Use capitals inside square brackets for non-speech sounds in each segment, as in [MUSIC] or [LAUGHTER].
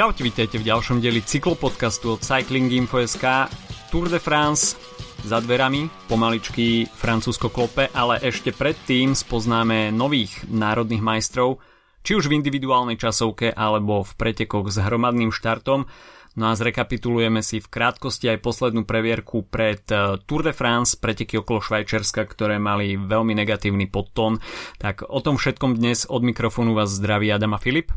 Čaute, vítajte v ďalšom dieli cyklopodcastu od Cycling Info.sk Tour de France za dverami, pomaličky Francúzsko klope, ale ešte predtým spoznáme nových národných majstrov, či už v individuálnej časovke alebo v pretekoch s hromadným štartom. No a zrekapitulujeme si v krátkosti aj poslednú previerku pred eh, Tour de France, preteky okolo Švajčerska, ktoré mali veľmi negatívny podtón. Tak o tom všetkom dnes od mikrofónu vás zdraví Adam Filip.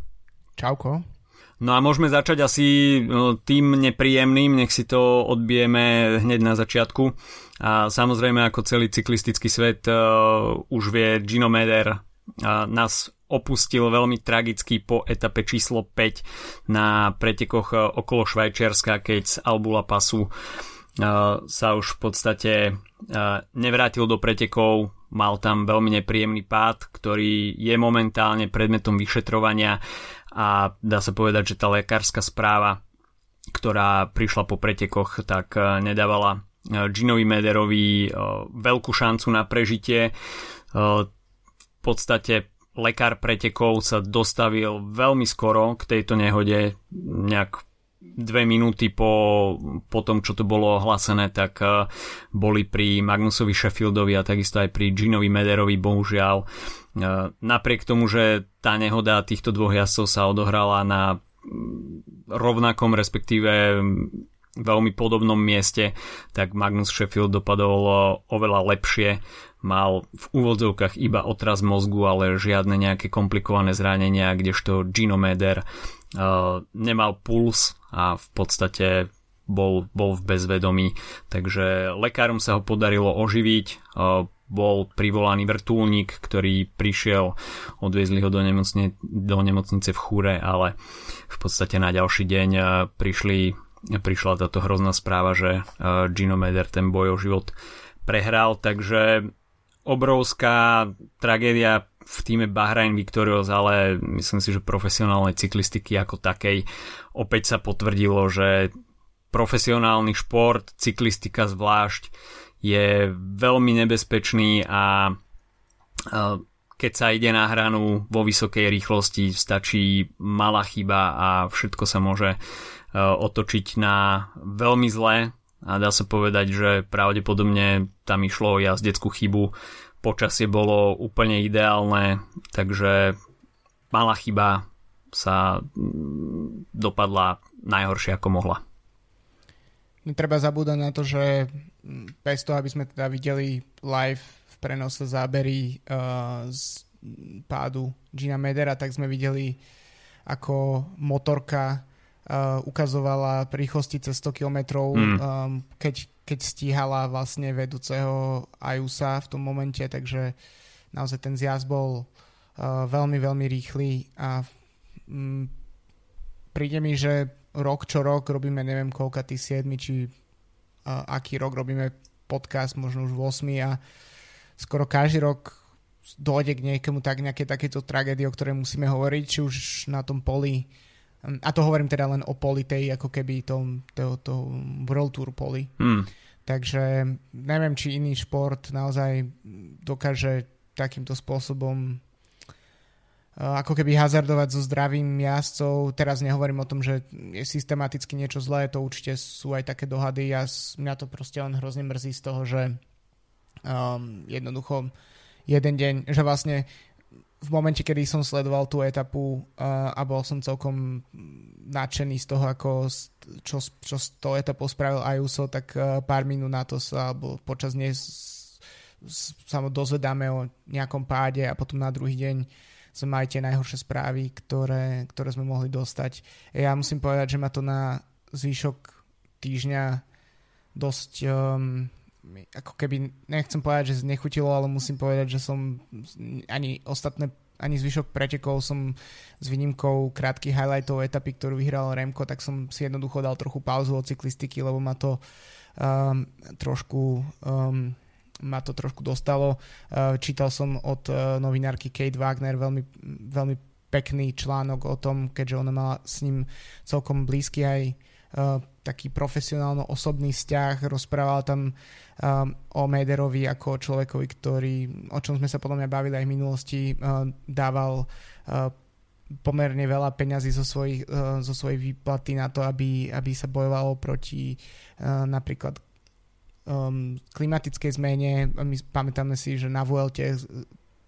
Čauko. No a môžeme začať asi no, tým nepríjemným, nech si to odbijeme hneď na začiatku. A samozrejme ako celý cyklistický svet uh, už vie Gino Meder uh, nás opustil veľmi tragicky po etape číslo 5 na pretekoch uh, okolo Švajčiarska, keď z Albula Pasu uh, sa už v podstate uh, nevrátil do pretekov, mal tam veľmi nepríjemný pád, ktorý je momentálne predmetom vyšetrovania a dá sa povedať, že tá lekárska správa, ktorá prišla po pretekoch, tak eh, nedávala eh, Ginovi Mederovi eh, veľkú šancu na prežitie. V podstate lekár pretekov sa dostavil veľmi skoro k tejto nehode, nejak dve minúty po, po tom, čo to bolo ohlásené, tak boli pri Magnusovi Sheffieldovi a takisto aj pri Ginovi Mederovi bohužiaľ Napriek tomu, že tá nehoda týchto dvoch jazdcov sa odohrala na rovnakom, respektíve veľmi podobnom mieste, tak Magnus Sheffield dopadol oveľa lepšie. Mal v úvodzovkách iba otraz mozgu, ale žiadne nejaké komplikované zranenia, kdežto Gino Meder uh, nemal puls a v podstate bol, bol v bezvedomí. Takže lekárom sa ho podarilo oživiť. Bol privolaný vrtulník, ktorý prišiel, odviezli ho do, nemocne, do nemocnice v Chúre, ale v podstate na ďalší deň e, prišli, prišla táto hrozná správa, že e, Gino Meder ten boj o život prehral, takže obrovská tragédia v týme Bahrain Victorious, ale myslím si, že profesionálnej cyklistiky ako takej. Opäť sa potvrdilo, že profesionálny šport, cyklistika zvlášť, je veľmi nebezpečný a keď sa ide na hranu vo vysokej rýchlosti, stačí malá chyba a všetko sa môže otočiť na veľmi zlé a dá sa povedať, že pravdepodobne tam išlo o jazdeckú chybu. Počasie bolo úplne ideálne, takže malá chyba sa dopadla najhoršie ako mohla. Netreba zabúdať na to, že bez toho, aby sme teda videli live v prenose zábery uh, z pádu Gina Medera, tak sme videli, ako motorka uh, ukazovala rýchlosti cez 100 km, mm. um, keď, keď stíhala vlastne vedúceho Ajusa v tom momente, takže naozaj ten zjazd bol uh, veľmi, veľmi rýchly a um, príde mi, že rok čo rok robíme neviem koľka tých 7 či aký rok robíme podcast, možno už 8 a skoro každý rok dojde k niekomu tak nejaké takéto tragédie, o ktorej musíme hovoriť, či už na tom poli a to hovorím teda len o poli tej, ako keby tom, to, to World Tour poli. Hmm. Takže neviem, či iný šport naozaj dokáže takýmto spôsobom ako keby hazardovať so zdravím jazdcov. Teraz nehovorím o tom, že je systematicky niečo zlé, to určite sú aj také dohady. Ja, mňa to proste len hrozne mrzí z toho, že um, jednoducho jeden deň, že vlastne v momente, kedy som sledoval tú etapu uh, a bol som celkom nadšený z toho, ako čo, čo s tou etapou spravil Ayuso, tak uh, pár minút na to sa, alebo počas nej sa dozvedáme o nejakom páde a potom na druhý deň sme mali tie najhoršie správy, ktoré, ktoré sme mohli dostať. Ja musím povedať, že ma to na zvyšok týždňa dosť um, ako keby, nechcem povedať, že znechutilo, ale musím povedať, že som ani ostatné ani zvyšok pretekov som s výnimkou krátkych highlightov etapy, ktorú vyhral Remko, tak som si jednoducho dal trochu pauzu od cyklistiky, lebo ma to um, trošku um, ma to trošku dostalo. Eh, čítal som od eh, novinárky Kate Wagner veľmi, veľmi pekný článok o tom, keďže ona mala s ním celkom blízky aj uh, taký profesionálno osobný vzťah, rozprával tam o Mederovi ako o človekovi, ktorý, o čom sme sa podľa mňa bavili aj v minulosti, dával pomerne veľa peňazí zo, svojich, zo svojej výplaty na to, aby, aby sa bojovalo proti napríklad um, klimatickej zmene. My pamätáme si, že na Vuelte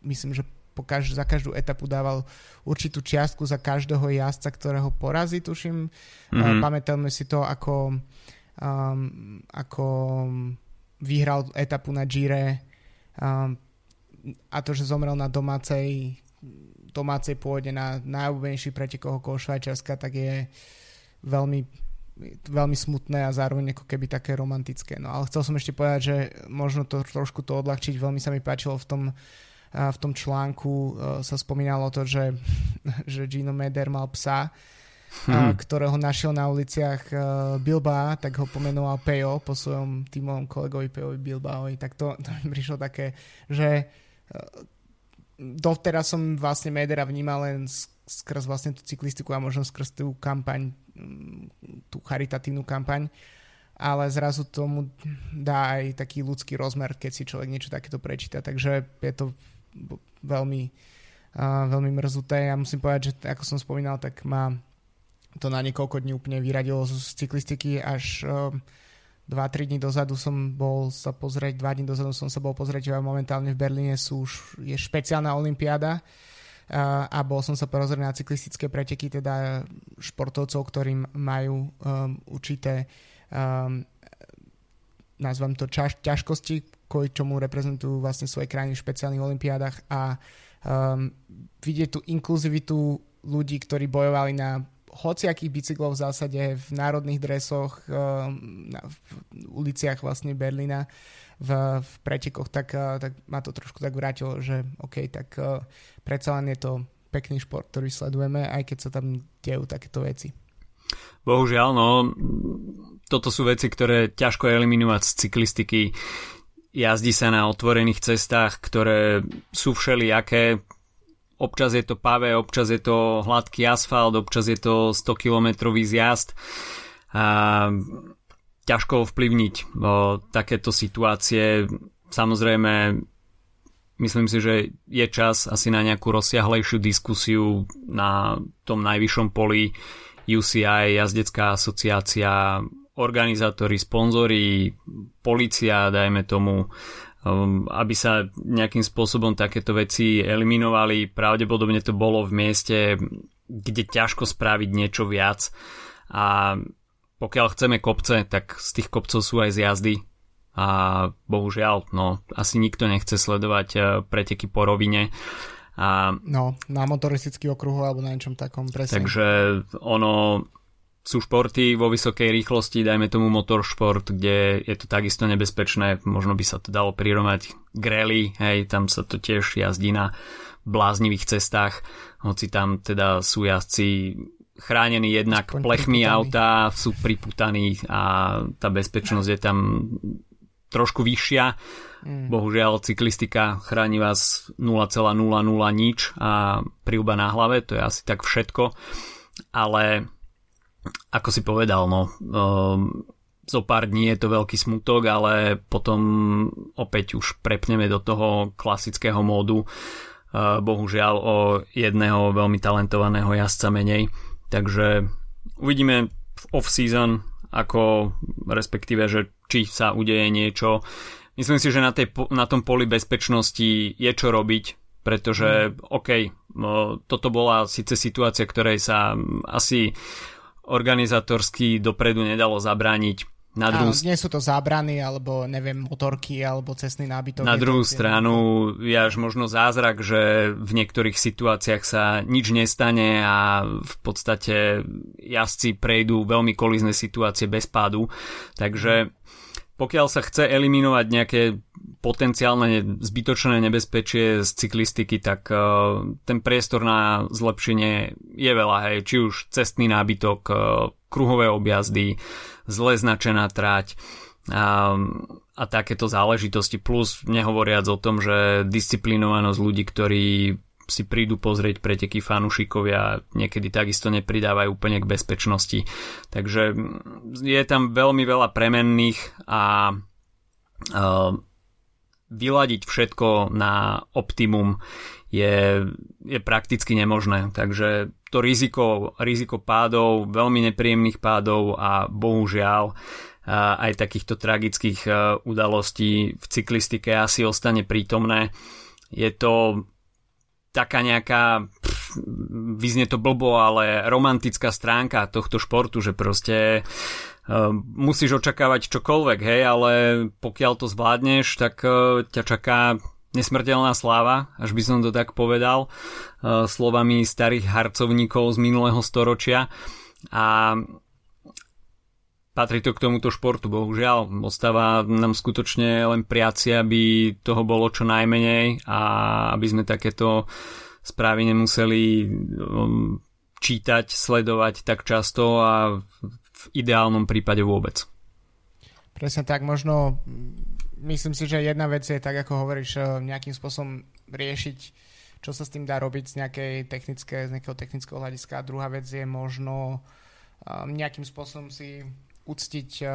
myslím, že po každ- za každú etapu dával určitú čiastku za každého jazdca, ktorého porazí, tuším. Mm-hmm. Pamätáme si to, ako, um, ako vyhral etapu na Gire um, a to, že zomrel na domácej domácej pôde na najobľúbenejší pretekoch okolo Švajčiarska, tak je veľmi, veľmi smutné a zároveň ako keby také romantické. No ale chcel som ešte povedať, že možno to trošku to odľahčiť. Veľmi sa mi páčilo v tom, v tom článku e, sa spomínalo to, že, [LAUGHS] že Gino Meder mal psa, hmm. ktorého našiel na uliciach e, Bilba, tak ho pomenoval Pejo po svojom tímovom kolegovi Pejovi Bilbaovi. Tak to, to mi prišlo také, že e, dovteraz som vlastne Medera vnímal len skrz vlastne tú cyklistiku a možno skrz tú kampaň, tú charitatívnu kampaň, ale zrazu tomu dá aj taký ľudský rozmer, keď si človek niečo takéto prečíta, takže je to veľmi, veľmi mrzuté. Ja musím povedať, že ako som spomínal, tak ma to na niekoľko dní úplne vyradilo z cyklistiky. Až uh, 2-3 dní dozadu som bol sa pozrieť, 2 dní dozadu som sa bol pozrieť, že momentálne v Berlíne sú je špeciálna olimpiáda a, bol som sa porozrieť na cyklistické preteky, teda športovcov, ktorým majú um, určité um, nazvem to čaž, ťažkosti, kvôli čomu reprezentujú vlastne svoje krajiny v špeciálnych olimpiádach a um, vidieť tú inkluzivitu ľudí, ktorí bojovali na hociakých bicyklov v zásade v národných dresoch ehm, na, v uliciach vlastne Berlína v, v pretekoch, tak, eh, tak ma to trošku tak vrátilo, že OK, tak uh, predsa len je to pekný šport, ktorý sledujeme, aj keď sa tam dejú takéto veci. Bohužiaľ, no, toto sú veci, ktoré ťažko eliminovať z cyklistiky. Jazdí sa na otvorených cestách, ktoré sú všelijaké, občas je to pavé, občas je to hladký asfalt, občas je to 100 km zjazd. A ťažko ovplyvniť o, takéto situácie. Samozrejme, myslím si, že je čas asi na nejakú rozsiahlejšiu diskusiu na tom najvyššom poli UCI, jazdecká asociácia, organizátori, sponzori, policia, dajme tomu, aby sa nejakým spôsobom takéto veci eliminovali. Pravdepodobne to bolo v mieste, kde ťažko spraviť niečo viac a pokiaľ chceme kopce, tak z tých kopcov sú aj zjazdy a bohužiaľ, no, asi nikto nechce sledovať uh, preteky po rovine. A, no, na motoristický okruhu alebo na niečom takom presne. Takže ono, sú športy vo vysokej rýchlosti, dajme tomu motoršport, kde je to takisto nebezpečné, možno by sa to dalo prirovnať k rally, hej, tam sa to tiež jazdí na bláznivých cestách, hoci tam teda sú jazdci chránení jednak Aspoň plechmi auta, sú priputaní a tá bezpečnosť je tam trošku vyššia. Mm. Bohužiaľ cyklistika chráni vás 0,00 nič a príľba na hlave, to je asi tak všetko. Ale ako si povedal, no, um, zo pár dní je to veľký smutok, ale potom opäť už prepneme do toho klasického módu. Uh, bohužiaľ o jedného veľmi talentovaného jazdca menej. Takže uvidíme v off-season, ako respektíve, že či sa udeje niečo. Myslím si, že na, tej, na tom poli bezpečnosti je čo robiť, pretože mm. OK, toto bola síce situácia, ktorej sa asi organizátorsky dopredu nedalo zabrániť. Na druhú... Áno, nie sú to zábrany, alebo neviem, motorky, alebo cestný nábytok. Na druhú to, stranu je až možno zázrak, že v niektorých situáciách sa nič nestane a v podstate jazdci prejdú veľmi kolizné situácie bez pádu. Takže pokiaľ sa chce eliminovať nejaké potenciálne zbytočné nebezpečie z cyklistiky, tak uh, ten priestor na zlepšenie je veľa. Hej. Či už cestný nábytok, uh, kruhové objazdy, zle značená trať a, a takéto záležitosti. Plus nehovoriac o tom, že disciplinovanosť ľudí, ktorí si prídu pozrieť preteky fanúšikovia, niekedy takisto nepridávajú úplne k bezpečnosti. Takže je tam veľmi veľa premenných a uh, vyladiť všetko na optimum je, je prakticky nemožné. Takže to riziko, riziko pádov, veľmi nepríjemných pádov a bohužiaľ aj takýchto tragických udalostí v cyklistike asi ostane prítomné. Je to taká nejaká vyznie to blbo, ale romantická stránka tohto športu, že proste uh, musíš očakávať čokoľvek, hej, ale pokiaľ to zvládneš, tak uh, ťa čaká nesmrteľná sláva, až by som to tak povedal, uh, slovami starých harcovníkov z minulého storočia. A patrí to k tomuto športu, bohužiaľ. Ostáva nám skutočne len priaci, aby toho bolo čo najmenej a aby sme takéto správy nemuseli um, čítať, sledovať tak často a v ideálnom prípade vôbec. Presne tak, možno myslím si, že jedna vec je tak, ako hovoríš, eh, nejakým spôsobom riešiť, čo sa s tým dá robiť z, nejakej technické, z nejakého technického hľadiska. A druhá vec je možno um, nejakým spôsobom si uctiť uh,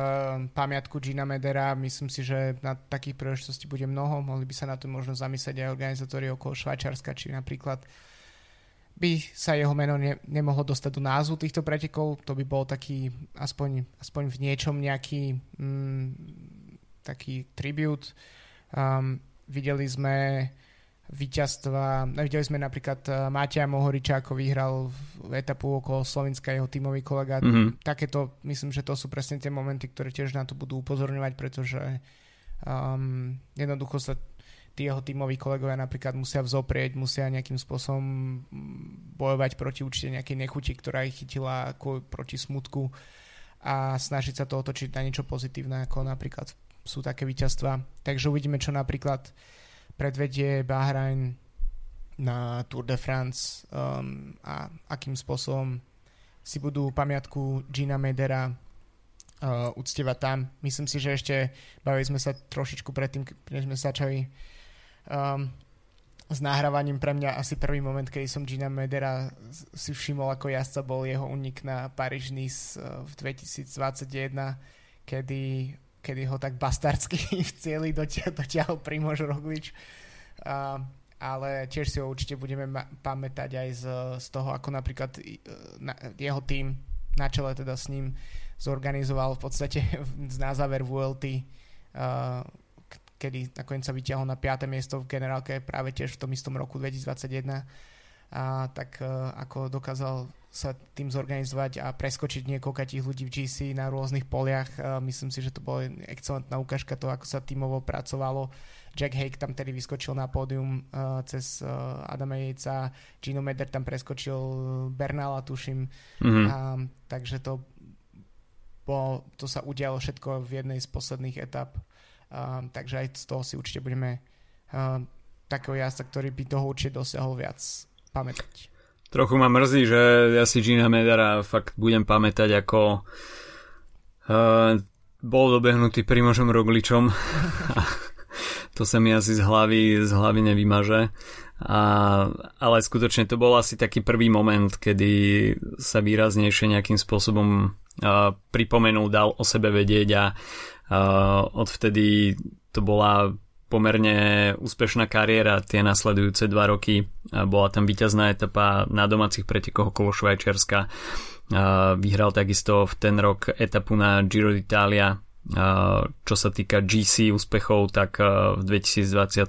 pamiatku Gina Medera. Myslím si, že na takých príležitostí bude mnoho. Mohli by sa na to možno zamyslieť aj organizátori okolo Švajčiarska, či napríklad by sa jeho meno ne, nemohlo dostať do názvu týchto pretekov. To by bol taký aspoň, aspoň v niečom nejaký mm, taký tribut. Um, videli sme víťazstva. Videli sme napríklad uh, Mátia Mohoriča, ako vyhral v etapu okolo Slovenska jeho tímový kolega. Mm-hmm. Takéto, myslím, že to sú presne tie momenty, ktoré tiež na to budú upozorňovať, pretože um, jednoducho sa tí jeho tímoví kolegovia napríklad musia vzoprieť, musia nejakým spôsobom bojovať proti určite nejakej nechuti, ktorá ich chytila ako proti smutku a snažiť sa to otočiť na niečo pozitívne, ako napríklad sú také víťazstva. Takže uvidíme, čo napríklad predvedie Bahrain na Tour de France um, a akým spôsobom si budú pamiatku Gina Medera uh, uctievať tam. Myslím si, že ešte bavili sme sa trošičku predtým, než sme začali um, s nahrávaním pre mňa asi prvý moment, keď som Gina Medera si všimol, ako jazdca bol jeho unik na Paríž uh, v 2021, kedy kedy ho tak bastardsky [LAUGHS] v cieli dotiahol, dotiahol Primož Roglič. Uh, ale tiež si ho určite budeme ma- pamätať aj z, z toho, ako napríklad na, jeho tým na čele teda s ním zorganizoval v podstate [LAUGHS] na záver VLT, uh, kedy nakoniec sa vyťahol na 5. miesto v generálke práve tiež v tom istom roku 2021 a tak uh, ako dokázal sa tým zorganizovať a preskočiť niekoľko tých ľudí v GC na rôznych poliach. Myslím si, že to bola excelentná ukážka toho, ako sa tímovo pracovalo. Jack Hake tam tedy vyskočil na pódium uh, cez uh, Adama Jejca, Gino Meder tam preskočil Bernala, tuším. Mm-hmm. Uh, takže to, bolo, to sa udialo všetko v jednej z posledných etap. Uh, takže aj z toho si určite budeme uh, takého jazda, ktorý by toho určite dosiahol viac pamätať. Trochu ma mrzí, že ja si Gina Medara fakt budem pamätať ako uh, bol dobehnutý Primožom Rogličom. [LAUGHS] to sa mi asi z hlavy, z hlavy nevymaže. A, ale skutočne to bol asi taký prvý moment, kedy sa výraznejšie nejakým spôsobom uh, pripomenul, dal o sebe vedieť a uh, odvtedy to bola pomerne úspešná kariéra tie nasledujúce dva roky. Bola tam víťazná etapa na domácich pretekoch okolo Švajčiarska. Vyhral takisto v ten rok etapu na Giro d'Italia. Čo sa týka GC úspechov, tak v 2020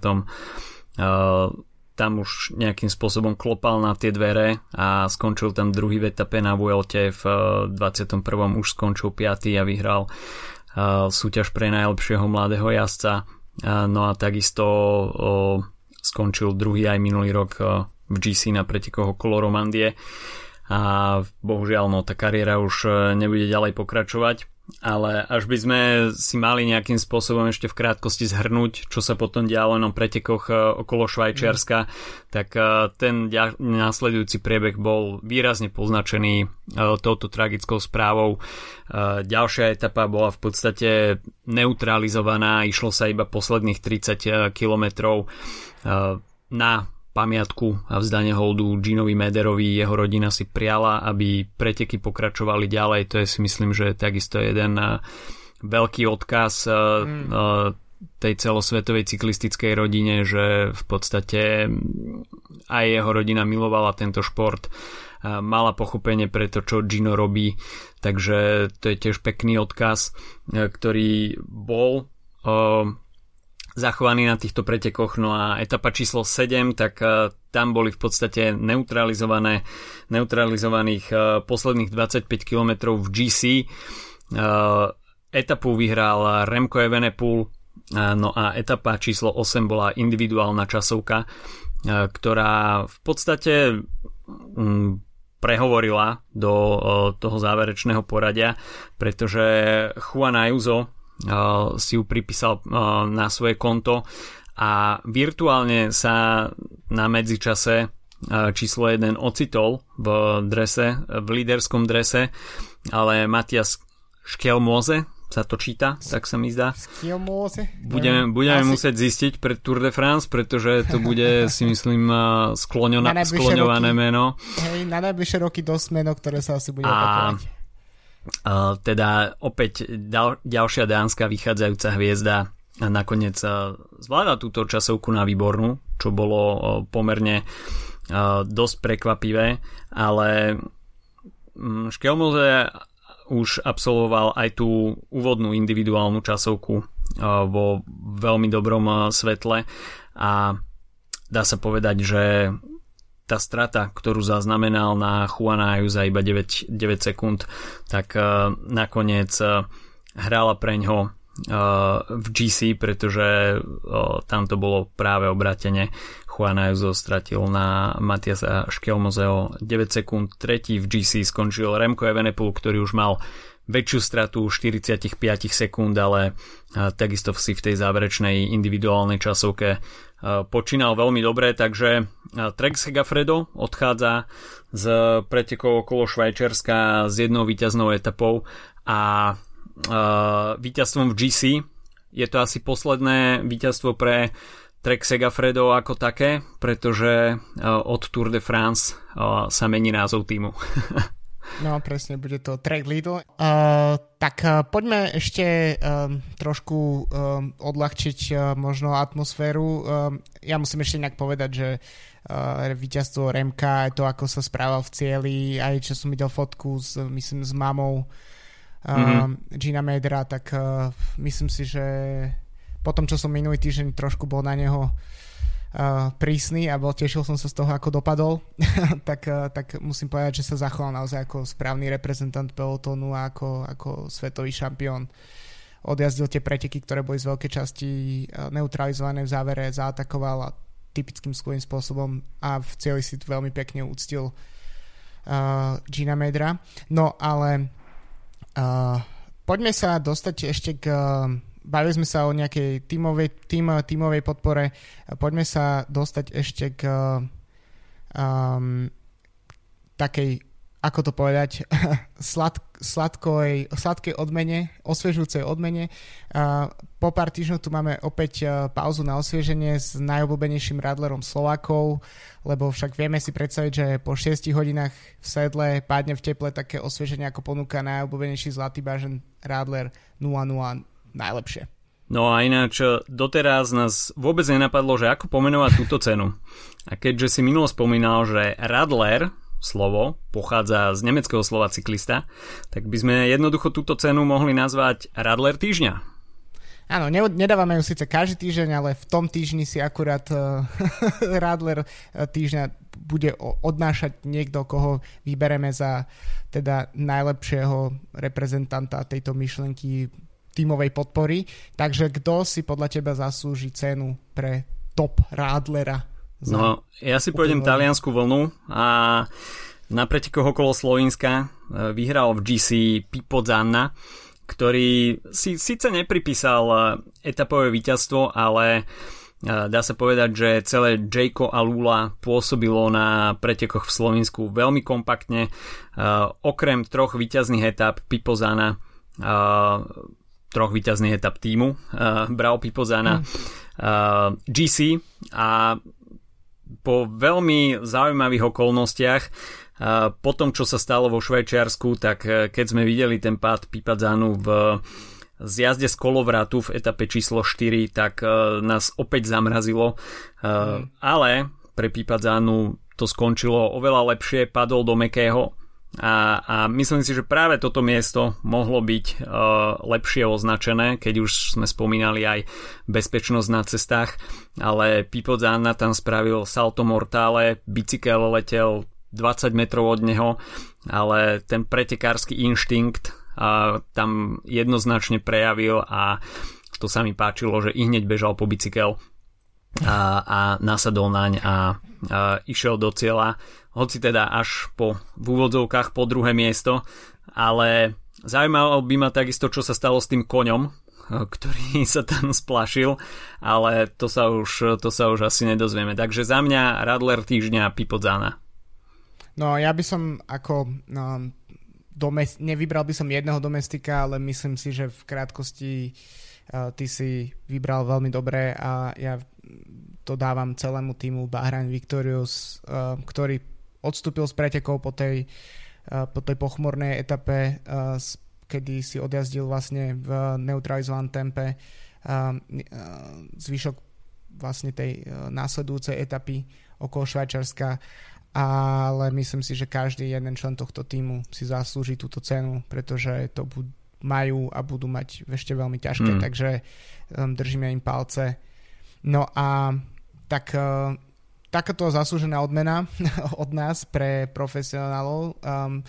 tam už nejakým spôsobom klopal na tie dvere a skončil tam druhý v etape na Vuelte v 21. už skončil 5. a vyhral súťaž pre najlepšieho mladého jazdca No a takisto skončil druhý aj minulý rok v GC na pretekoch okolo Romandie. A bohužiaľ no, tá kariéra už e, nebude ďalej pokračovať ale až by sme si mali nejakým spôsobom ešte v krátkosti zhrnúť, čo sa potom dialo na pretekoch e, okolo Švajčiarska, mm. tak e, ten následujúci priebeh bol výrazne poznačený touto tragickou správou. Ďalšia etapa bola v podstate neutralizovaná, išlo sa iba posledných 30 kilometrov na pamiatku a vzdanie holdu Ginovi Mederovi. Jeho rodina si priala, aby preteky pokračovali ďalej. To je si myslím, že takisto jeden eh, veľký odkaz eh, mm. Eh, tej celosvetovej cyklistickej rodine, že v podstate mm, aj jeho rodina milovala tento šport mala pochopenie pre to, čo Gino robí, takže to je tiež pekný odkaz, ktorý bol zachovaný na týchto pretekoch. No a etapa číslo 7, tak tam boli v podstate neutralizované, neutralizovaných posledných 25 km v GC. Etapu vyhral Remco Evenepoel, no a etapa číslo 8 bola individuálna časovka, ktorá v podstate prehovorila do toho záverečného poradia, pretože Juan Ayuso si ju pripísal na svoje konto a virtuálne sa na medzičase číslo 1 ocitol v drese, v líderskom drese, ale Matias Škelmoze sa to číta, tak sa mi zdá. Budeme, budeme Asi... musieť zistiť pred Tour de France, pretože to bude, [LAUGHS] si myslím, skloňované roky, meno. Hej, na najbližšie roky dosť meno, ktoré sa asi bude a, opakovať. Teda opäť ďal, ďalšia dánska vychádzajúca hviezda nakoniec uh, zvláda túto časovku na výbornú, čo bolo uh, pomerne uh, dosť prekvapivé, ale um, Škelmoze už absolvoval aj tú úvodnú individuálnu časovku vo veľmi dobrom svetle a dá sa povedať, že tá strata, ktorú zaznamenal na Juana za iba 9, 9 sekúnd, tak nakoniec hrála pre ňo v GC, pretože tam to bolo práve obratene. Juan Ayuso stratil na Matiasa Škelmozeho 9 sekúnd, tretí v GC skončil Remco Evenepoel, ktorý už mal väčšiu stratu 45 sekúnd, ale takisto si v tej záverečnej individuálnej časovke počínal veľmi dobre, takže Trek Segafredo odchádza z pretekov okolo Švajčiarska s jednou víťaznou etapou a víťazstvom v GC. Je to asi posledné víťazstvo pre Trek Segafredo ako také, pretože uh, od Tour de France sa mení názov týmu. [LAUGHS] no presne, bude to Trek Lidl. Uh, tak uh, poďme ešte um, trošku um, odľahčiť uh, možno atmosféru. Um, ja musím ešte nejak povedať, že uh, víťazstvo Remka, aj to, ako sa správal v cieli, aj čo som videl fotku s, myslím, s mamou uh, mm-hmm. Gina Medra, tak uh, myslím si, že po tom, čo som minulý týždeň trošku bol na neho prísny a bol, tešil som sa z toho, ako dopadol, [LAUGHS] tak, tak musím povedať, že sa zachoval naozaj ako správny reprezentant pelotonu a ako, ako svetový šampión. Odjazdil tie preteky, ktoré boli z veľkej časti neutralizované v závere, zaatakoval a typickým svojím spôsobom a v cieli si veľmi pekne úctil uh, Gina Medra. No ale uh, poďme sa dostať ešte k uh, bavili sme sa o nejakej tímovej, tým, tímovej podpore. Poďme sa dostať ešte k um, takej, ako to povedať, [LAUGHS] slad, sladkoj, sladkej odmene, osviežujúcej odmene. Po pár týždňoch tu máme opäť uh, pauzu na osvieženie s najobľúbenejším radlerom Slovákov, lebo však vieme si predstaviť, že po 6 hodinách v sedle pádne v teple také osvieženie, ako ponúka najobľúbenejší zlatý bažen Radler 00 najlepšie. No a ináč doteraz nás vôbec nenapadlo, že ako pomenovať túto cenu. A keďže si minulo spomínal, že Radler, slovo, pochádza z nemeckého slova cyklista, tak by sme jednoducho túto cenu mohli nazvať Radler týždňa. Áno, nedávame ju síce každý týždeň, ale v tom týždni si akurát uh, [LAUGHS] Radler uh, týždňa bude odnášať niekto, koho vybereme za teda najlepšieho reprezentanta tejto myšlenky tímovej podpory. Takže kto si podľa teba zaslúži cenu pre top Radlera? No, ja si pôjdem taliansku vlnu a na pretekoch okolo Slovenska e, vyhral v GC Pipo Zanna, ktorý si síce nepripísal e, etapové víťazstvo, ale e, dá sa povedať, že celé Jayko a Lula pôsobilo na pretekoch v Slovensku veľmi kompaktne. Okrem troch víťazných etap Pipozana troch víťazných etap týmu uh, bral Pipozana mm. uh, GC a po veľmi zaujímavých okolnostiach uh, po tom, čo sa stalo vo Švajčiarsku, tak uh, keď sme videli ten pád Pipazanu v zjazde z kolovratu v etape číslo 4, tak uh, nás opäť zamrazilo. Uh, mm. Ale pre Pipazanu to skončilo oveľa lepšie, padol do mekého a, a myslím si, že práve toto miesto mohlo byť uh, lepšie označené, keď už sme spomínali aj bezpečnosť na cestách, ale Pipo Zanna tam spravil salto mortále, bicykel letel 20 metrov od neho, ale ten pretekársky inštinkt uh, tam jednoznačne prejavil a to sa mi páčilo, že i hneď bežal po bicykel a, a nasadol naň a, a išiel do cieľa hoci teda až po v úvodzovkách po druhé miesto, ale zaujímalo by ma takisto, čo sa stalo s tým koňom, ktorý [LAUGHS] sa tam splašil, ale to sa už, to sa už asi nedozvieme. Takže za mňa Radler týždňa Pipodzana. No ja by som ako no, domest- nevybral by som jedného domestika, ale myslím si, že v krátkosti uh, ty si vybral veľmi dobre a ja to dávam celému týmu Bahrain Victorious, uh, ktorý odstúpil z pretekov po tej, uh, po tej pochmurnej etape, uh, kedy si odjazdil vlastne v neutralizovanom tempe uh, zvyšok vlastne tej následujúcej etapy okolo Švajčarska ale myslím si, že každý jeden člen tohto týmu si zaslúži túto cenu, pretože to bud- majú a budú mať ešte veľmi ťažké, mm. takže um, držíme im palce. No a tak uh, takáto zaslúžená odmena [LAUGHS] od nás pre profesionálov um,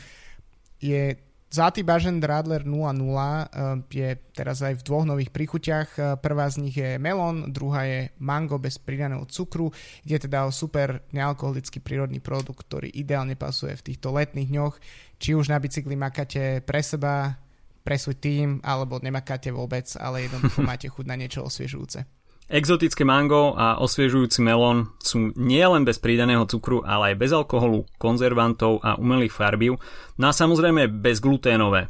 je Zlatý bažen Radler 0.0 um, je teraz aj v dvoch nových príchuťach. Uh, prvá z nich je melón, druhá je mango bez pridaného cukru. Ide teda o super nealkoholický prírodný produkt, ktorý ideálne pasuje v týchto letných dňoch. Či už na bicykli makáte pre seba, pre svoj tým, alebo nemakáte vôbec, ale jednoducho [LAUGHS] máte chuť na niečo osviežujúce. Exotické mango a osviežujúci melón sú nielen bez pridaného cukru, ale aj bez alkoholu, konzervantov a umelých farbív, no a samozrejme bezgluténové.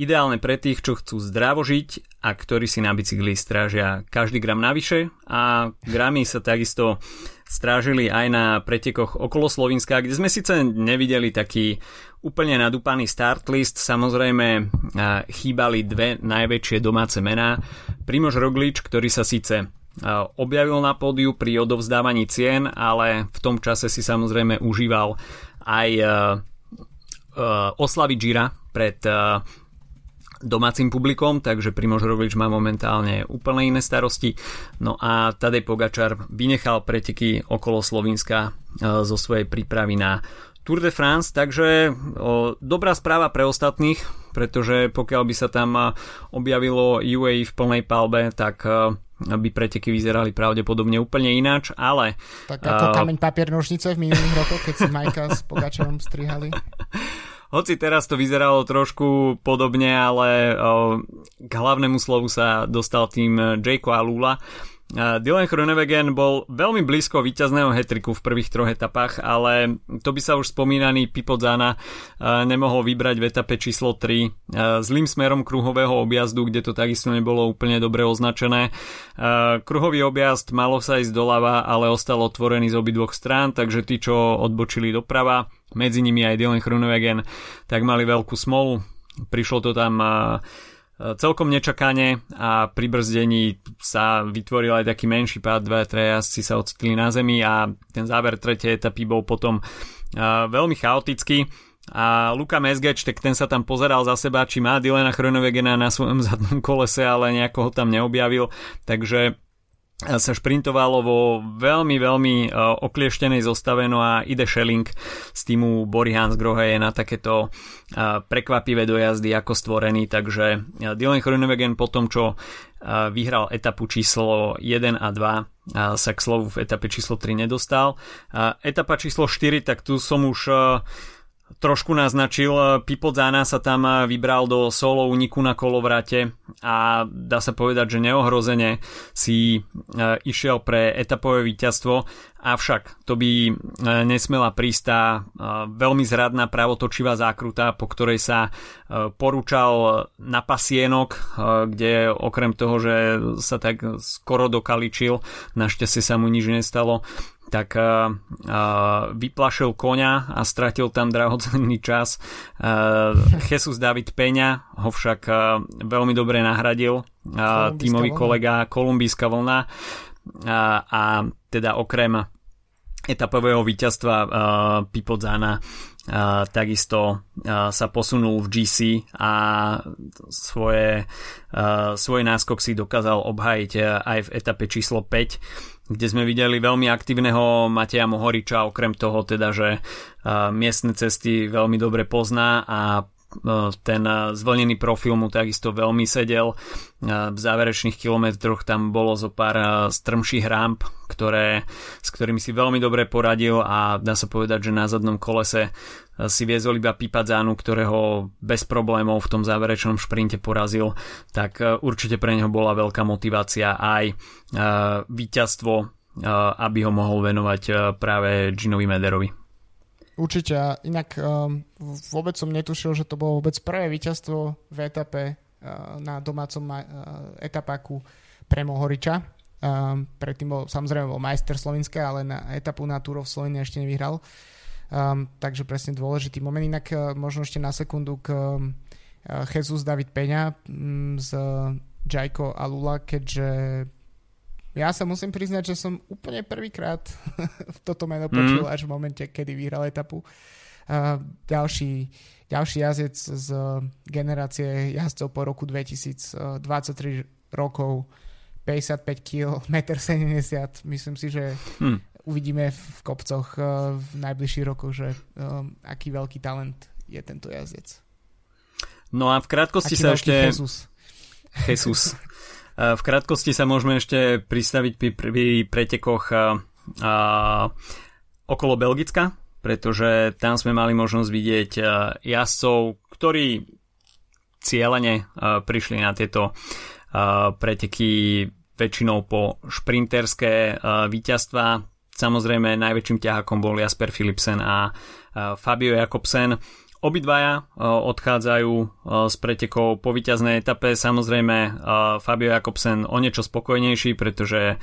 Ideálne pre tých, čo chcú zdravo žiť a ktorí si na bicykli strážia každý gram navyše a gramy sa takisto strážili aj na pretekoch okolo Slovenska, kde sme síce nevideli taký úplne nadúpaný start list, samozrejme chýbali dve najväčšie domáce mená. Primož Roglič, ktorý sa síce objavil na pódiu pri odovzdávaní cien, ale v tom čase si samozrejme užíval aj e, e, oslavy Gira pred e, domácim publikom, takže Primož Roglič má momentálne úplne iné starosti. No a Tadej Pogačar vynechal preteky okolo Slovenska zo svojej prípravy na Tour de France, takže dobrá správa pre ostatných, pretože pokiaľ by sa tam objavilo UAE v plnej palbe, tak aby preteky vyzerali pravdepodobne úplne ináč, ale... Tak ako uh, kameň, papier, nožnice v minulých rokoch, keď si Majka s Pogačarom strihali. [LAUGHS] Hoci teraz to vyzeralo trošku podobne, ale uh, k hlavnému slovu sa dostal tým Jake Alula, Dylan Groenewegen bol veľmi blízko víťazného hetriku v prvých troch etapách, ale to by sa už spomínaný Pipo Zana nemohol vybrať v etape číslo 3 zlým smerom kruhového objazdu, kde to takisto nebolo úplne dobre označené. Kruhový objazd malo sa ísť doľava, ale ostal otvorený z obidvoch strán, takže tí, čo odbočili doprava, medzi nimi aj Dylan Groenewegen, tak mali veľkú smolu. Prišlo to tam celkom nečakane a pri brzdení sa vytvoril aj taký menší pád, dve jazdci sa ocitli na zemi a ten záver tretej etapy bol potom veľmi chaotický. A Luka Mesgeč, tak ten sa tam pozeral za seba, či má Dylana Chronovegena na svojom [LAUGHS] zadnom kolese, ale nejako ho tam neobjavil, takže sa šprintovalo vo veľmi, veľmi uh, oklieštenej zostave, no a ide Schelling z týmu Bory Hansgrohe je na takéto uh, prekvapivé dojazdy ako stvorený, takže uh, Dylan Groenewegen po tom, čo vyhral etapu číslo 1 a 2, uh, sa k slovu v etape číslo 3 nedostal. Etapa číslo 4, tak tu som už trošku naznačil. Pipo Zana sa tam vybral do solo uniku na kolovrate a dá sa povedať, že neohrozene si e, išiel pre etapové víťazstvo, avšak to by e, nesmela prísť tá e, veľmi zradná pravotočivá zákruta, po ktorej sa porúčal na pasienok, kde okrem toho, že sa tak skoro dokaličil, našťastie sa mu nič nestalo, tak uh, uh, vyplašil koňa a stratil tam drahocenný čas. Uh, Jesus David Peňa ho však uh, veľmi dobre nahradil. Uh, tímový kolega Kolumbijská vlna. Uh, a teda okrem etapového víťazstva uh, Pipo Zana uh, takisto uh, sa posunul v GC a svoje, uh, svoj náskok si dokázal obhajiť aj v etape číslo 5 kde sme videli veľmi aktívneho Mateja Mohoriča, okrem toho teda, že miestne cesty veľmi dobre pozná a ten e, zvlnený profil mu takisto veľmi sedel. E, v záverečných kilometroch tam bolo zo pár strmších ramp, ktoré, s ktorými si veľmi dobre poradil a dá sa povedať, že na zadnom kolese si viezol iba Pipadzanu, ktorého bez problémov v tom záverečnom šprinte porazil, tak určite pre neho bola veľká motivácia aj víťazstvo, aby ho mohol venovať práve Ginovi Mederovi. Určite. Inak um, vôbec som netušil, že to bolo vôbec prvé víťazstvo v etape uh, na domácom uh, etapáku pre Mohoriča. Um, predtým bol, samozrejme bol majster Slovenska, ale na etapu na Tour of Slovenia ešte nevyhral. Um, takže presne dôležitý moment. Inak uh, možno ešte na sekundu k um, Jesus David Peňa um, z Jajko a Lula, keďže ja sa musím priznať, že som úplne prvýkrát [LAUGHS] toto meno počul mm. až v momente, kedy vyhral etapu. Uh, ďalší, ďalší jazdec z generácie jazdcov po roku 2023 rokov, 55 kg, 1,70 m. Myslím si, že mm. uvidíme v kopcoch uh, v najbližších rokoch, že um, aký veľký talent je tento jazdec. No a v krátkosti aký sa ešte... Jesus. Jesus. [LAUGHS] V krátkosti sa môžeme ešte pristaviť pri, pri pretekoch a, a, okolo Belgicka, pretože tam sme mali možnosť vidieť jazdcov, ktorí cieľene prišli na tieto preteky väčšinou po šprinterské víťazstva. Samozrejme najväčším ťahakom bol Jasper Philipsen a Fabio Jakobsen. Obidvaja e, odchádzajú e, z pretekov po víťaznej etape. Samozrejme e, Fabio Jakobsen o niečo spokojnejší, pretože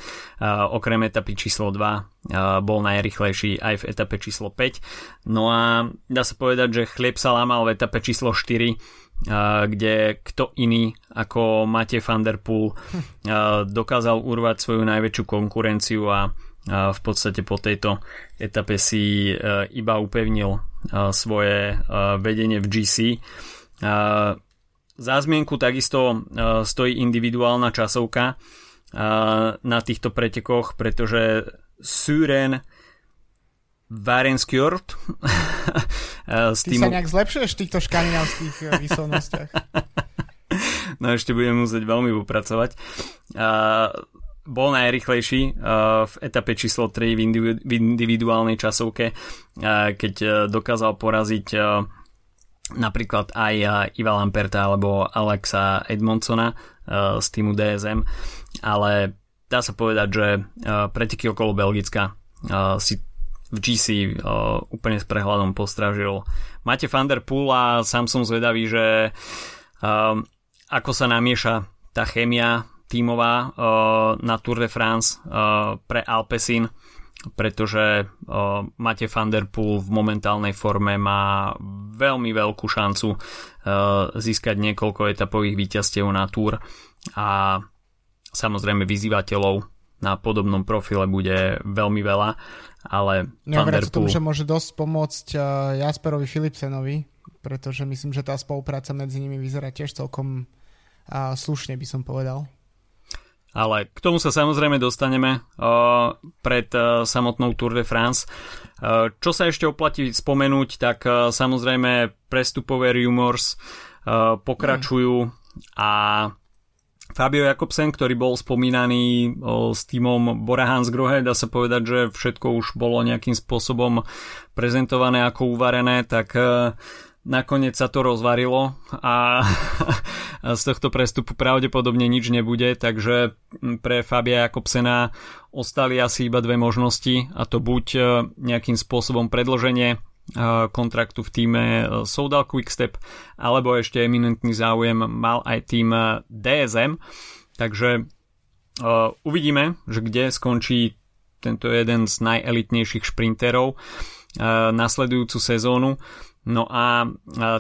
okrem etapy číslo 2 bol najrychlejší aj v etape číslo 5. No a dá sa povedať, že chlieb sa lámal v etape číslo 4 kde kto iný ako Matej van der Poel dokázal urvať svoju najväčšiu konkurenciu a v podstate po tejto etape si iba upevnil svoje vedenie v GC. Za zmienku takisto stojí individuálna časovka na týchto pretekoch, pretože Suren Varenskjord [LAUGHS] s tým... Ty sa nejak zlepšuješ v týchto škandinávských e, výslovnostiach. [LAUGHS] no ešte budem musieť veľmi popracovať. Bol najrychlejší uh, v etape číslo 3 v, individu- v individuálnej časovke, uh, keď uh, dokázal poraziť napríklad aj Iva Lamperta alebo Alexa Edmondsona z týmu DSM, ale dá sa povedať, že preteky okolo Belgicka si v GC úplne s prehľadom postražil. Máte Van der a sám som zvedavý, že ako sa namieša tá chémia tímová uh, na Tour de France uh, pre Alpecin, pretože uh, Mate van der Poel v momentálnej forme má veľmi veľkú šancu získať niekoľko etapových víťazstiev na Tour a samozrejme vyzývateľov na podobnom profile bude veľmi veľa, ale der Poel... tomu, že môže dosť pomôcť Jasperovi Philipsenovi, pretože myslím, že tá spolupráca medzi nimi vyzerá tiež celkom slušne, by som povedal. Ale k tomu sa samozrejme dostaneme uh, pred uh, samotnou Tour de France. Uh, čo sa ešte oplatí spomenúť, tak uh, samozrejme prestupové rumors uh, pokračujú mm. a Fabio Jakobsen, ktorý bol spomínaný s týmom Bora Hansgrohe, dá sa povedať, že všetko už bolo nejakým spôsobom prezentované ako uvarené, tak uh, nakoniec sa to rozvarilo a [LAUGHS] z tohto prestupu pravdepodobne nič nebude, takže pre Fabia Jakobsena ostali asi iba dve možnosti a to buď e, nejakým spôsobom predloženie e, kontraktu v týme e, Soudal Quickstep alebo ešte eminentný záujem mal aj tým DSM takže uvidíme, že kde skončí tento jeden z najelitnejších šprinterov nasledujúcu sezónu No a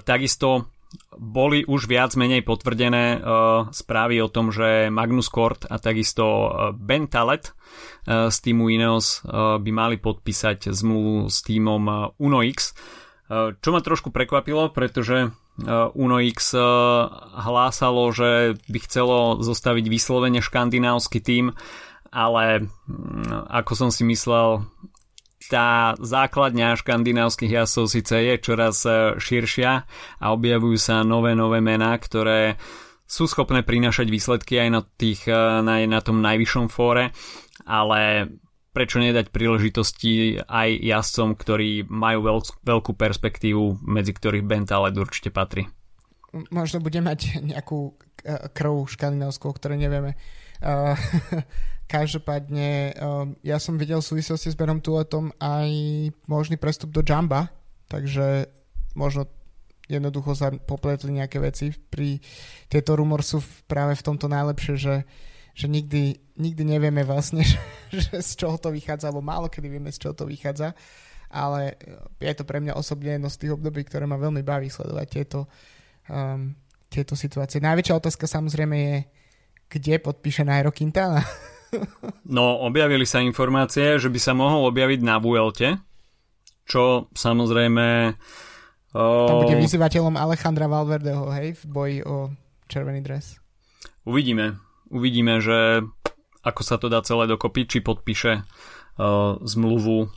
takisto boli už viac menej potvrdené správy o tom, že Magnus Kort a takisto Ben Talet z týmu Ineos by mali podpísať zmluvu s týmom Uno X. Čo ma trošku prekvapilo, pretože Uno X hlásalo, že by chcelo zostaviť vyslovene škandinávsky tým, ale mm, ako som si myslel, tá základňa škandinávskych jasov síce je čoraz e, širšia a objavujú sa nové, nové mená, ktoré sú schopné prinašať výsledky aj na, tých, e, na, na tom najvyššom fóre, ale prečo nedať príležitosti aj jazdcom, ktorí majú veľ, veľkú perspektívu, medzi ktorých Ben Taled určite patrí. Možno bude mať nejakú e, krv škandinávskú, o nevieme. Uh, [LAUGHS] Každopádne um, ja som videl v súvislosti s Benom Tuletom aj možný prestup do Jamba, takže možno jednoducho sa popletli nejaké veci. Pri tieto rumor sú práve v tomto najlepšie, že, že nikdy, nikdy nevieme vlastne, [LAUGHS] že, že z čoho to vychádza, alebo málo kedy vieme, z čoho to vychádza, ale je to pre mňa osobne jedno z tých období, ktoré ma veľmi baví sledovať tieto, um, tieto situácie. Najväčšia otázka samozrejme je, kde podpíše Nairo Quintana. [LAUGHS] No, objavili sa informácie, že by sa mohol objaviť na Vuelte, čo samozrejme... O... Tam bude vyzývateľom Alejandra Valverdeho, hej, v boji o červený dres. Uvidíme. Uvidíme, že ako sa to dá celé dokopy, či podpíše uh, zmluvu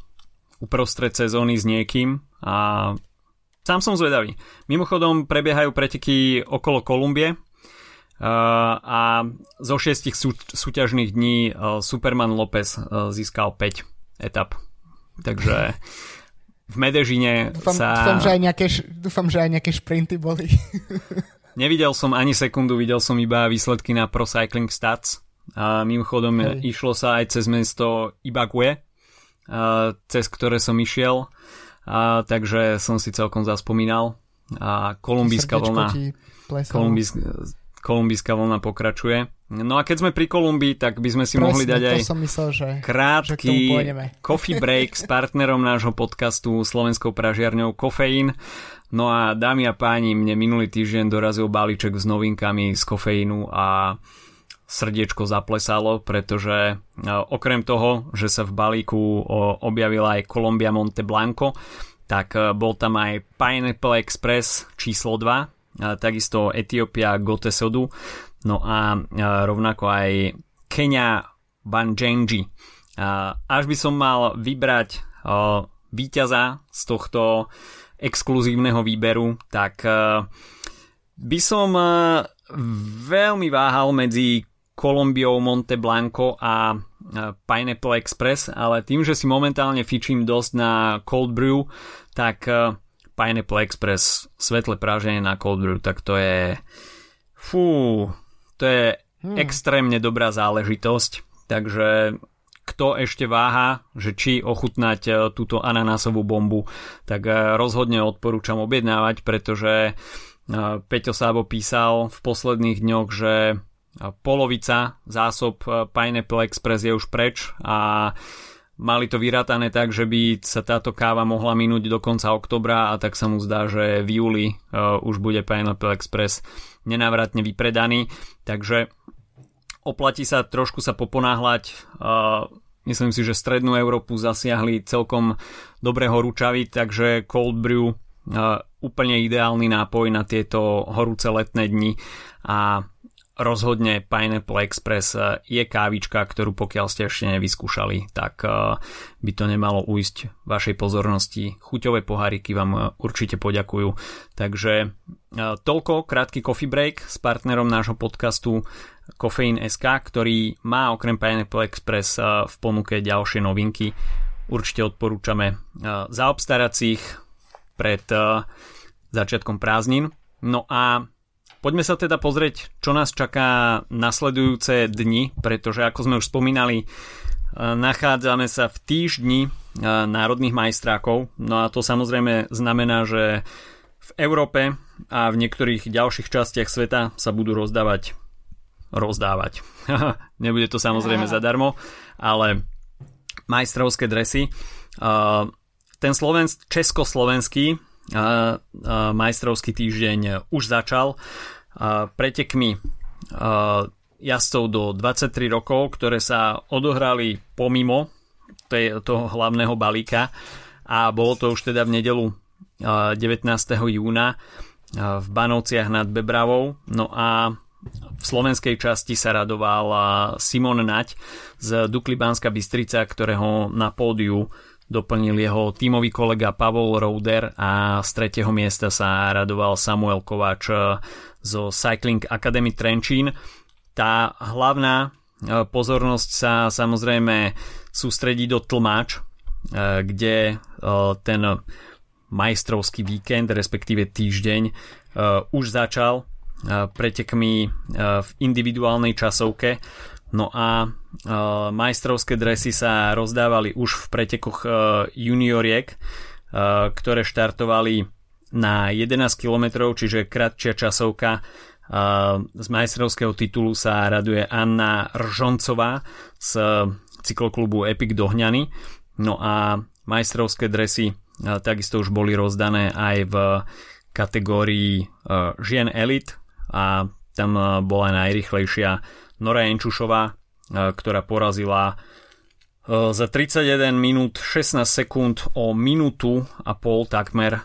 uprostred sezóny s niekým a sám som zvedavý. Mimochodom prebiehajú preteky okolo Kolumbie, a zo šiestich sú, súťažných dní e, Superman López e, získal 5 etap. Takže v Medežine dúfam, sa... Dúfam že, aj nejaké, dúfam, že aj nejaké šprinty boli. [LAUGHS] Nevidel som ani sekundu, videl som iba výsledky na Pro Cycling Stats. A mimochodom Hej. išlo sa aj cez mesto Ibague, cez ktoré som išiel, a, takže som si celkom zaspomínal. A kolumbijská vlna, kolumbijská, kolumbijská vlna pokračuje. No a keď sme pri Kolumbii, tak by sme si Presne, mohli dať aj som myslel, že, krátky že [LAUGHS] [LAUGHS] coffee break s partnerom nášho podcastu Slovenskou pražiarňou Kofeín. No a dámy a páni, mne minulý týždeň dorazil balíček s novinkami z kofeínu a srdiečko zaplesalo, pretože e, okrem toho, že sa v balíku objavila aj Columbia Monte Blanco, tak e, bol tam aj Pineapple Express číslo 2, takisto Etiópia Gotesodu, no a rovnako aj Kenia Banjenji. Až by som mal vybrať víťaza z tohto exkluzívneho výberu, tak by som veľmi váhal medzi Kolumbiou Monte Blanco a Pineapple Express, ale tým, že si momentálne fičím dosť na Cold Brew, tak Pineapple Express svetle práženie na cold brew, tak to je fú, to je hmm. extrémne dobrá záležitosť, takže kto ešte váha, že či ochutnať e, túto ananásovú bombu, tak e, rozhodne odporúčam objednávať, pretože e, Peťo Sábo písal v posledných dňoch, že polovica zásob Pineapple Express je už preč a mali to vyrátané tak, že by sa táto káva mohla minúť do konca oktobra a tak sa mu zdá, že v júli uh, už bude Pineapple Express nenávratne vypredaný, takže oplatí sa trošku sa poponáhľať. Uh, myslím si, že strednú Európu zasiahli celkom dobre horúčavy, takže cold brew uh, úplne ideálny nápoj na tieto horúce letné dni a rozhodne Pineapple Express eh, je kávička, ktorú pokiaľ ste ešte nevyskúšali, tak eh, by to nemalo ujsť vašej pozornosti. Chuťové poháriky vám eh, určite poďakujú. Takže toľko krátky coffee break s partnerom nášho podcastu Kofeín SK, ktorý má okrem Pineapple Express v ponuke ďalšie novinky. Určite odporúčame zaobstarať si ich pred začiatkom prázdnin. No a Poďme sa teda pozrieť, čo nás čaká nasledujúce dni, pretože ako sme už spomínali, e, nachádzame sa v týždni e, národných majstrákov. No a to samozrejme znamená, že v Európe a v niektorých ďalších častiach sveta sa budú rozdávať rozdávať. [LAUGHS] Nebude to samozrejme zadarmo, ale majstrovské dresy. E, ten slovensk, československý majstrovský týždeň už začal pretekmi jazdcov do 23 rokov, ktoré sa odohrali pomimo toho hlavného balíka a bolo to už teda v nedelu 19. júna v Banovciach nad Bebravou. No a v slovenskej časti sa radoval Simon Nať z Dukly Banska Bystrica, ktorého na pódiu doplnil jeho tímový kolega Pavol Rouder a z tretieho miesta sa radoval Samuel Kováč zo Cycling Academy Trenčín. Tá hlavná e, pozornosť sa samozrejme sústredí do tlmáč, e, kde ten majstrovský víkend, respektíve týždeň, už začal pretekmi v individuálnej časovke. No a majstrovské dresy sa rozdávali už v pretekoch junioriek, ktoré štartovali na 11 km, čiže kratšia časovka. Z majstrovského titulu sa raduje Anna Ržoncová z cykloklubu Epic Dohňany. No a majstrovské dresy takisto už boli rozdané aj v kategórii žien elit a tam bola najrychlejšia Nora Jenčušová, ktorá porazila za 31 minút 16 sekúnd o minútu a pol takmer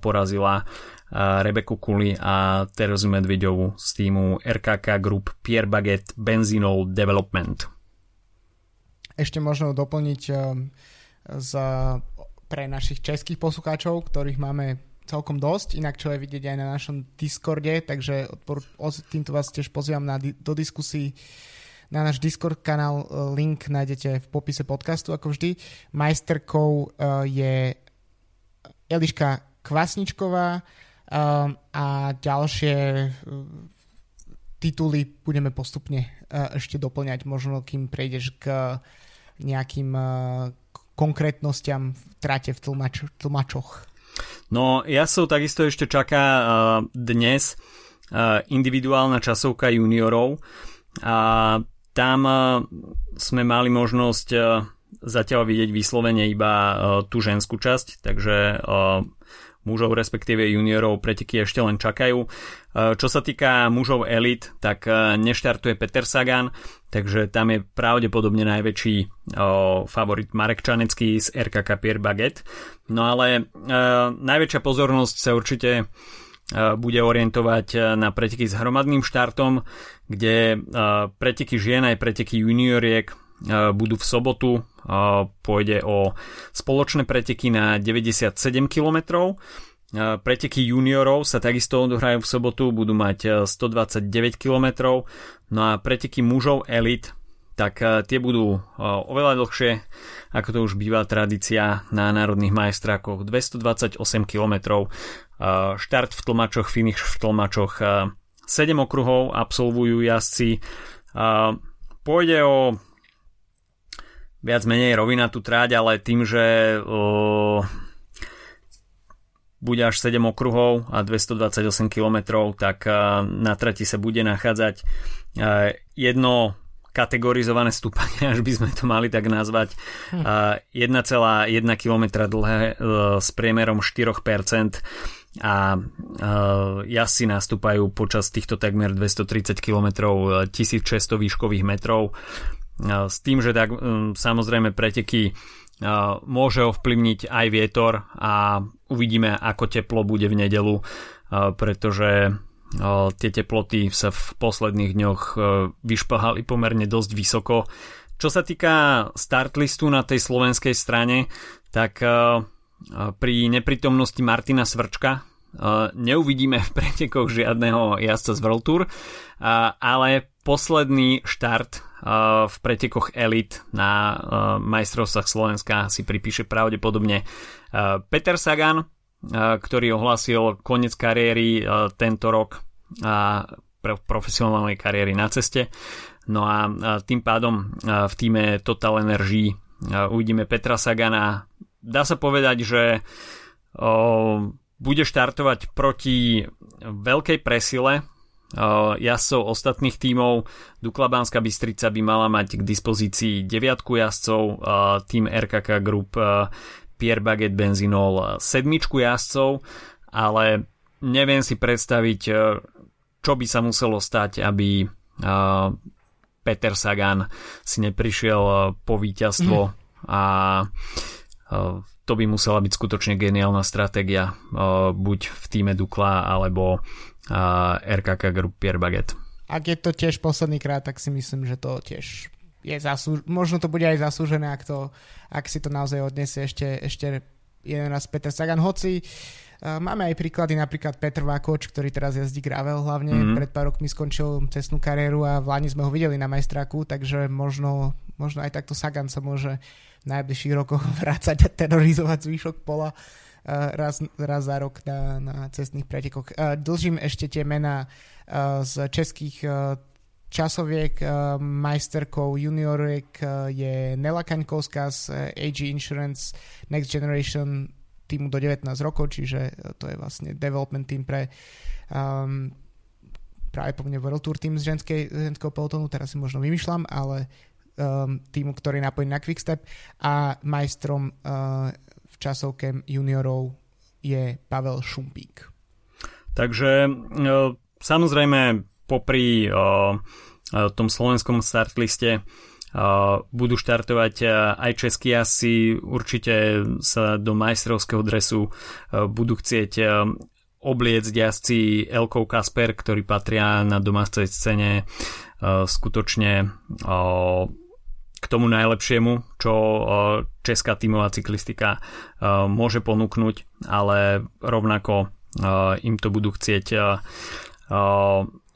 porazila Rebeku Kuli a Terezu Medvedovú z týmu RKK Group Pierre Baguette Benzinol Development. Ešte možno doplniť za, pre našich českých poslucháčov, ktorých máme celkom dosť, inak čo je vidieť aj na našom Discorde, takže týmto vás tiež pozývam na, do diskusí na náš Discord kanál, link nájdete v popise podcastu ako vždy. Majsterkou je Eliška Kvasničková um, a ďalšie tituly budeme postupne ešte doplňať, možno kým prejdeš k nejakým konkrétnostiam v trate v tlmač, tlmačoch. No, ja som takisto ešte čaká dnes individuálna časovka juniorov. A tam sme mali možnosť zatiaľ vidieť vyslovene iba tú ženskú časť, takže mužov, respektíve juniorov, preteky ešte len čakajú. E, čo sa týka mužov elit, tak e, neštartuje Peter Sagan, takže tam je pravdepodobne najväčší e, favorit Marek Čanecký z RKK Pierre Baguette. No ale najväčšia pozornosť sa určite bude orientovať na preteky s hromadným štartom, kde preteky žien aj preteky junioriek budú v sobotu. Pôjde o spoločné preteky na 97 km. Preteky juniorov sa takisto odohrajú v sobotu, budú mať 129 km. No a preteky mužov elit, tak tie budú oveľa dlhšie, ako to už býva tradícia na národných majstrákoch, 228 km. Štart v tlmačoch, finish v tlmačoch, 7 okruhov absolvujú jazdci. Pôjde o viac menej rovina tu tráť, ale tým, že o, bude až 7 okruhov a 228 km, tak na trati sa bude nachádzať jedno kategorizované stúpanie, [LAUGHS] až by sme to mali tak nazvať, hm. 1,1 km dlhé e, s priemerom 4% a jazdci nastúpajú počas týchto takmer 230 km 1600 výškových metrov s tým, že tak samozrejme preteky môže ovplyvniť aj vietor a uvidíme, ako teplo bude v nedelu, pretože tie teploty sa v posledných dňoch vyšplhali pomerne dosť vysoko. Čo sa týka start listu na tej slovenskej strane, tak pri neprítomnosti Martina Svrčka neuvidíme v pretekoch žiadneho jazdca z World Tour, ale posledný štart v pretekoch elit na majstrovstvách Slovenska si pripíše pravdepodobne Peter Sagan, ktorý ohlasil koniec kariéry tento rok a profesionálnej kariéry na ceste. No a tým pádom v týme Total Energy uvidíme Petra Sagana. Dá sa povedať, že bude štartovať proti veľkej presile jazdcov ostatných tímov. Duklabánska Bystrica by mala mať k dispozícii deviatku jazdcov, tým RKK Group Pierre Baguette benzínol sedmičku jazdcov, ale neviem si predstaviť, čo by sa muselo stať, aby Peter Sagan si neprišiel po víťazstvo mm. a to by musela byť skutočne geniálna stratégia buď v týme Dukla alebo RKK Group Pierre Baguette. Ak je to tiež posledný krát, tak si myslím, že to tiež je zasú... možno to bude aj zaslúžené, ak, to, ak si to naozaj odniesie ešte, ešte jeden raz Peter Sagan, hoci uh, máme aj príklady, napríklad Petr Vakoč, ktorý teraz jazdí gravel hlavne, mm-hmm. pred pár rokmi skončil cestnú kariéru a v Lani sme ho videli na majstraku, takže možno, možno aj takto Sagan sa môže v najbližších rokoch [LAUGHS] vrácať a terorizovať zvyšok pola uh, raz, raz za rok na, na cestných pretekoch. Uh, dlžím ešte tie mená z českých časoviek majsterkou juniorek uh, je Nela Kaňkovská z AG Insurance Next Generation týmu do 19 rokov, čiže uh, to je vlastne development team pre um, práve po mne World Tour team z ženskej, ženského pelotonu, teraz si možno vymýšľam, ale um, týmu, ktorý napojí na Quickstep a majstrom uh, v časovke juniorov je Pavel Šumpík. Takže uh, samozrejme popri uh, tom slovenskom startliste budú štartovať aj českí asi určite sa do majstrovského dresu budú chcieť obliec jazdci Elkou Kasper, ktorí patria na domácej scéne skutočne k tomu najlepšiemu, čo česká tímová cyklistika môže ponúknuť, ale rovnako im to budú chcieť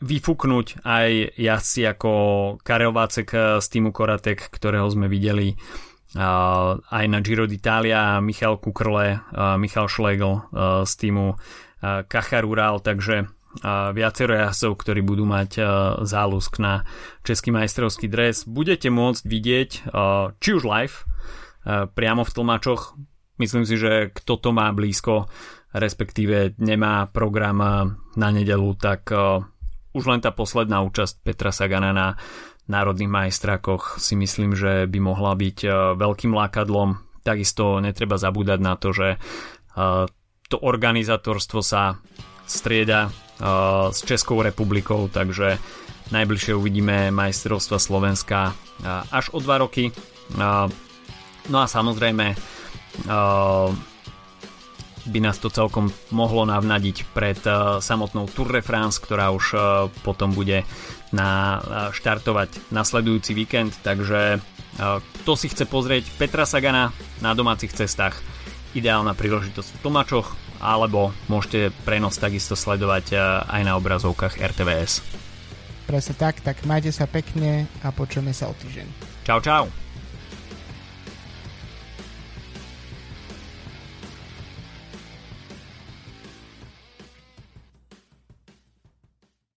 vyfúknuť aj jazdci ako Karel Vácek z týmu Koratek, ktorého sme videli aj na Giro d'Italia, Michal Kukrle, Michal Schlegel z týmu Kacharural, takže viacero jazdcov, ktorí budú mať zálusk na český majstrovský dres. Budete môcť vidieť či už live, priamo v tlmačoch. Myslím si, že kto to má blízko, respektíve nemá program na nedelu, tak už len tá posledná účasť Petra Sagana na národných majstrákoch si myslím, že by mohla byť e, veľkým lákadlom. Takisto netreba zabúdať na to, že e, to organizátorstvo sa strieda e, s Českou republikou, takže najbližšie uvidíme majstrovstva Slovenska až o dva roky. No a samozrejme by nás to celkom mohlo navnadiť pred uh, samotnou Tour de France, ktorá už uh, potom bude na, uh, štartovať nasledujúci víkend, takže kto si chce pozrieť Petra Sagana na domácich cestách, ideálna príležitosť v tlmačoch, alebo môžete prenos takisto sledovať aj na obrazovkách RTVS. Presne tak, tak majte sa pekne a počujeme sa o týždeň. Čau, čau.